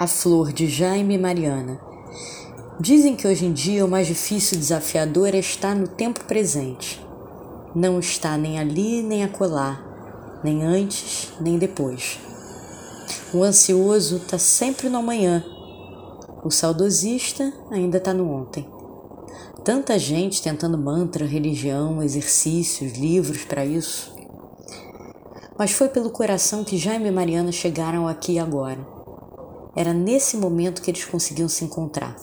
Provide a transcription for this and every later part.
A Flor de Jaime Mariana. Dizem que hoje em dia o mais difícil e desafiador é estar no tempo presente. Não está nem ali nem acolá, nem antes nem depois. O ansioso está sempre no amanhã. O saudosista ainda está no ontem. Tanta gente tentando mantra, religião, exercícios, livros para isso. Mas foi pelo coração que Jaime e Mariana chegaram aqui agora era nesse momento que eles conseguiam se encontrar.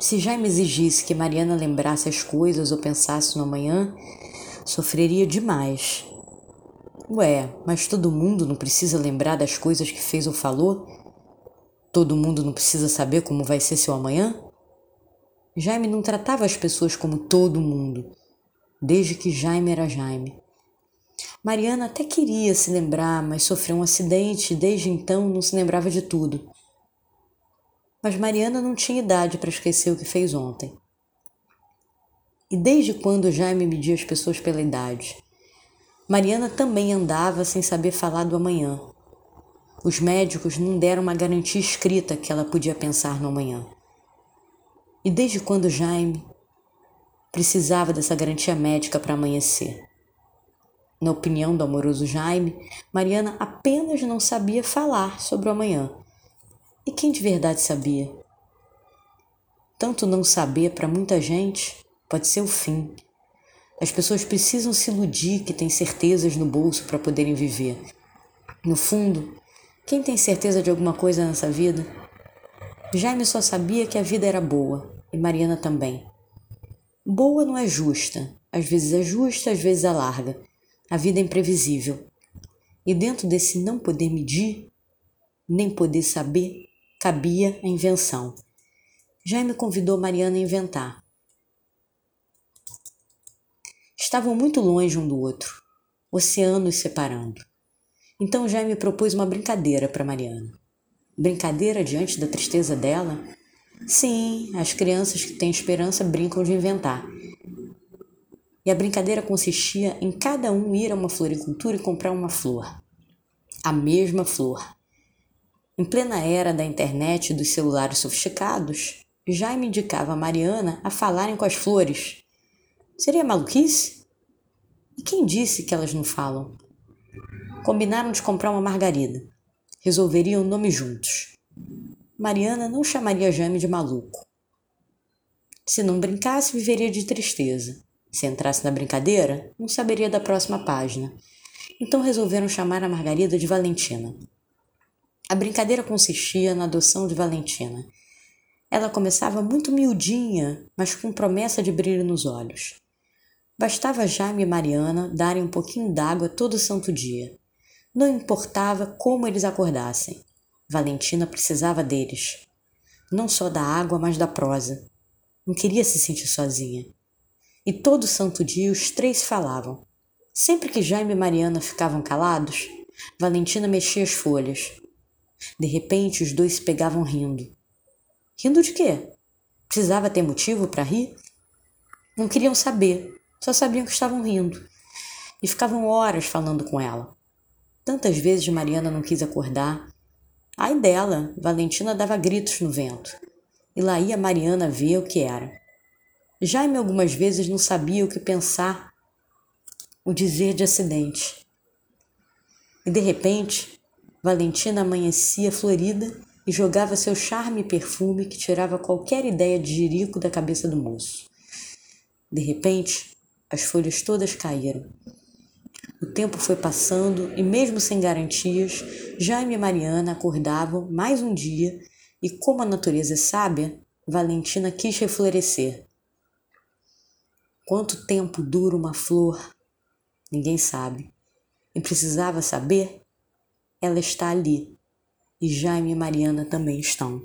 Se Jaime exigisse que Mariana lembrasse as coisas ou pensasse no amanhã, sofreria demais. Ué, mas todo mundo não precisa lembrar das coisas que fez ou falou? Todo mundo não precisa saber como vai ser seu amanhã? Jaime não tratava as pessoas como todo mundo, desde que Jaime era Jaime. Mariana até queria se lembrar, mas sofreu um acidente e desde então não se lembrava de tudo. Mas Mariana não tinha idade para esquecer o que fez ontem. E desde quando Jaime media as pessoas pela idade? Mariana também andava sem saber falar do amanhã. Os médicos não deram uma garantia escrita que ela podia pensar no amanhã. E desde quando Jaime precisava dessa garantia médica para amanhecer? Na opinião do amoroso Jaime, Mariana apenas não sabia falar sobre o amanhã. E quem de verdade sabia? Tanto não saber para muita gente pode ser o fim. As pessoas precisam se iludir que têm certezas no bolso para poderem viver. No fundo, quem tem certeza de alguma coisa nessa vida? Jaime só sabia que a vida era boa e Mariana também. Boa não é justa, às vezes é justa, às vezes é larga. A vida é imprevisível. E dentro desse não poder medir, nem poder saber, cabia a invenção. Jaime convidou Mariana a inventar. Estavam muito longe um do outro, oceanos separando. Então Jaime propôs uma brincadeira para Mariana. Brincadeira diante da tristeza dela? Sim, as crianças que têm esperança brincam de inventar. E a brincadeira consistia em cada um ir a uma floricultura e comprar uma flor. A mesma flor. Em plena era da internet e dos celulares sofisticados, Jaime indicava a Mariana a falarem com as flores. Seria maluquice? E quem disse que elas não falam? Combinaram de comprar uma margarida. Resolveriam o nome juntos. Mariana não chamaria Jaime de maluco. Se não brincasse, viveria de tristeza. Se entrasse na brincadeira, não saberia da próxima página. Então resolveram chamar a Margarida de Valentina. A brincadeira consistia na adoção de Valentina. Ela começava muito miudinha, mas com promessa de brilho nos olhos. Bastava Jaime e Mariana darem um pouquinho d'água todo santo dia. Não importava como eles acordassem. Valentina precisava deles. Não só da água, mas da prosa. Não queria se sentir sozinha. E todo santo dia os três falavam. Sempre que Jaime e Mariana ficavam calados, Valentina mexia as folhas. De repente, os dois se pegavam rindo. Rindo de quê? Precisava ter motivo para rir? Não queriam saber, só sabiam que estavam rindo. E ficavam horas falando com ela. Tantas vezes Mariana não quis acordar. Ai dela, Valentina dava gritos no vento. E lá ia Mariana ver o que era. Jaime algumas vezes não sabia o que pensar, o dizer de acidente. E de repente, Valentina amanhecia florida e jogava seu charme e perfume que tirava qualquer ideia de jirico da cabeça do moço. De repente, as folhas todas caíram. O tempo foi passando e, mesmo sem garantias, Jaime e Mariana acordavam mais um dia e, como a natureza é sábia, Valentina quis reflorescer. Quanto tempo dura uma flor? Ninguém sabe. E precisava saber? Ela está ali. E Jaime e Mariana também estão.